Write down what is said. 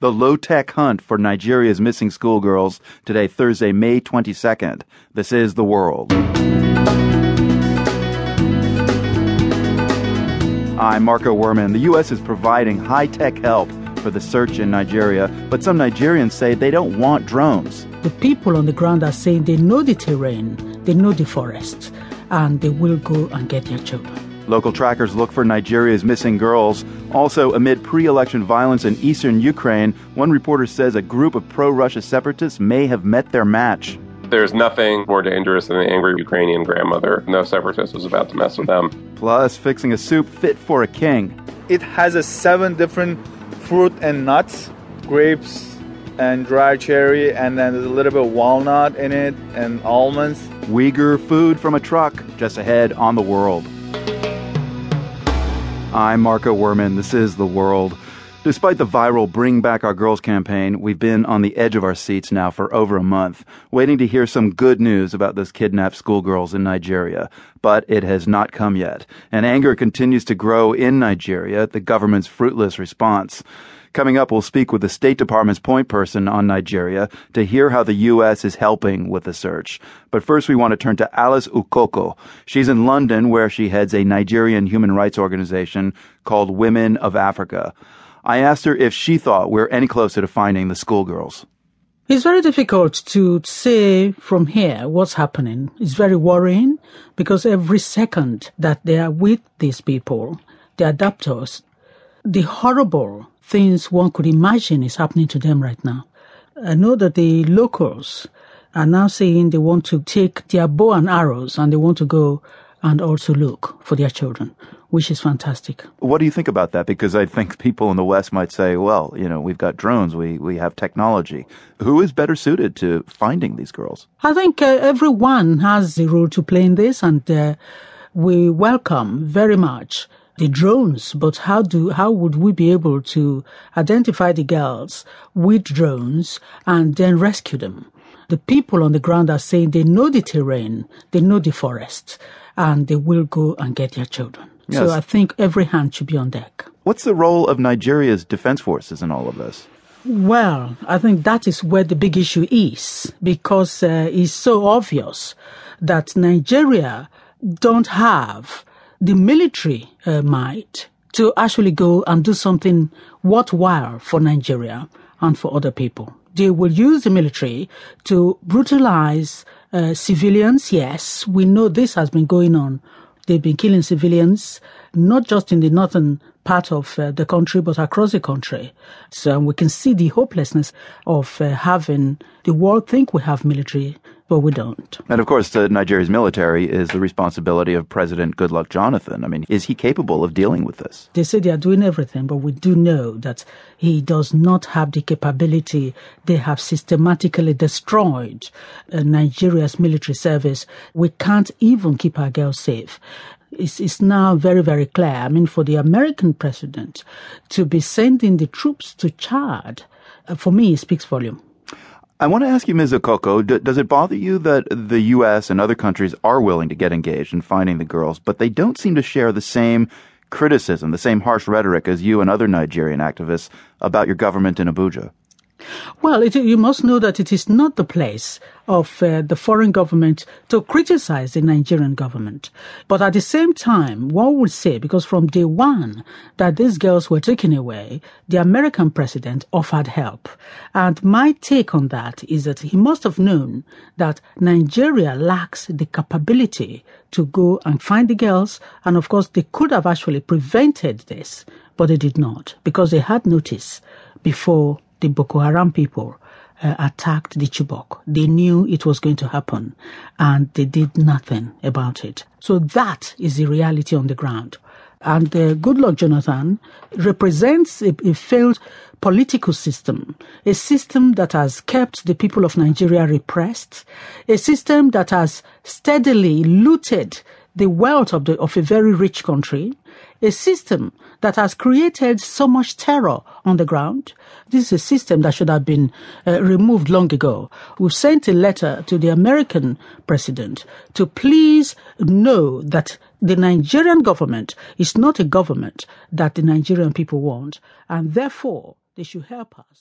The low tech hunt for Nigeria's missing schoolgirls today, Thursday, May 22nd. This is The World. I'm Marco Werman. The U.S. is providing high tech help for the search in Nigeria, but some Nigerians say they don't want drones. The people on the ground are saying they know the terrain, they know the forest, and they will go and get their children. Local trackers look for Nigeria's missing girls. Also, amid pre election violence in eastern Ukraine, one reporter says a group of pro Russia separatists may have met their match. There's nothing more dangerous than an angry Ukrainian grandmother. No separatist was about to mess with them. Plus, fixing a soup fit for a king. It has a seven different fruit and nuts, grapes and dry cherry, and then there's a little bit of walnut in it and almonds. Uyghur food from a truck just ahead on the world. I'm Marco Werman. This is The World. Despite the viral Bring Back Our Girls campaign, we've been on the edge of our seats now for over a month, waiting to hear some good news about those kidnapped schoolgirls in Nigeria. But it has not come yet, and anger continues to grow in Nigeria at the government's fruitless response. Coming up, we'll speak with the State Department's point person on Nigeria to hear how the U.S. is helping with the search. But first, we want to turn to Alice Ukoko. She's in London, where she heads a Nigerian human rights organization called Women of Africa. I asked her if she thought we're any closer to finding the schoolgirls. It's very difficult to say from here what's happening. It's very worrying because every second that they are with these people, the adapters, the horrible things one could imagine is happening to them right now. I know that the locals are now saying they want to take their bow and arrows and they want to go and also look for their children, which is fantastic. What do you think about that? Because I think people in the West might say, well, you know, we've got drones, we, we have technology. Who is better suited to finding these girls? I think uh, everyone has a role to play in this, and uh, we welcome very much the drones, but how do how would we be able to identify the girls with drones and then rescue them? The people on the ground are saying they know the terrain, they know the forest, and they will go and get their children. Yes. So I think every hand should be on deck. What's the role of Nigeria's defense forces in all of this? Well, I think that is where the big issue is because uh, it's so obvious that Nigeria don't have the military uh, might to actually go and do something worthwhile for Nigeria and for other people. They will use the military to brutalize uh, civilians. Yes, we know this has been going on. They've been killing civilians, not just in the northern part of uh, the country, but across the country. So we can see the hopelessness of uh, having the world think we have military but we don't. And of course, the Nigeria's military is the responsibility of President Goodluck Jonathan. I mean, is he capable of dealing with this? They say they are doing everything, but we do know that he does not have the capability. They have systematically destroyed uh, Nigeria's military service. We can't even keep our girls safe. It's, it's now very, very clear. I mean, for the American president to be sending the troops to Chad, uh, for me, it speaks volume. I want to ask you, Ms. Ukoko, d- does it bother you that the U.S. and other countries are willing to get engaged in finding the girls, but they don't seem to share the same criticism, the same harsh rhetoric as you and other Nigerian activists about your government in Abuja? Well, it, you must know that it is not the place of uh, the foreign government to criticize the Nigerian government. But at the same time, one would say, because from day one that these girls were taken away, the American president offered help. And my take on that is that he must have known that Nigeria lacks the capability to go and find the girls. And of course, they could have actually prevented this, but they did not because they had notice before the Boko Haram people uh, attacked the Chibok. They knew it was going to happen and they did nothing about it. So that is the reality on the ground. And uh, Goodluck Jonathan represents a, a failed political system, a system that has kept the people of Nigeria repressed, a system that has steadily looted the wealth of, the, of a very rich country, a system that has created so much terror on the ground. This is a system that should have been uh, removed long ago. We've sent a letter to the American president to please know that the Nigerian government is not a government that the Nigerian people want, and therefore they should help us.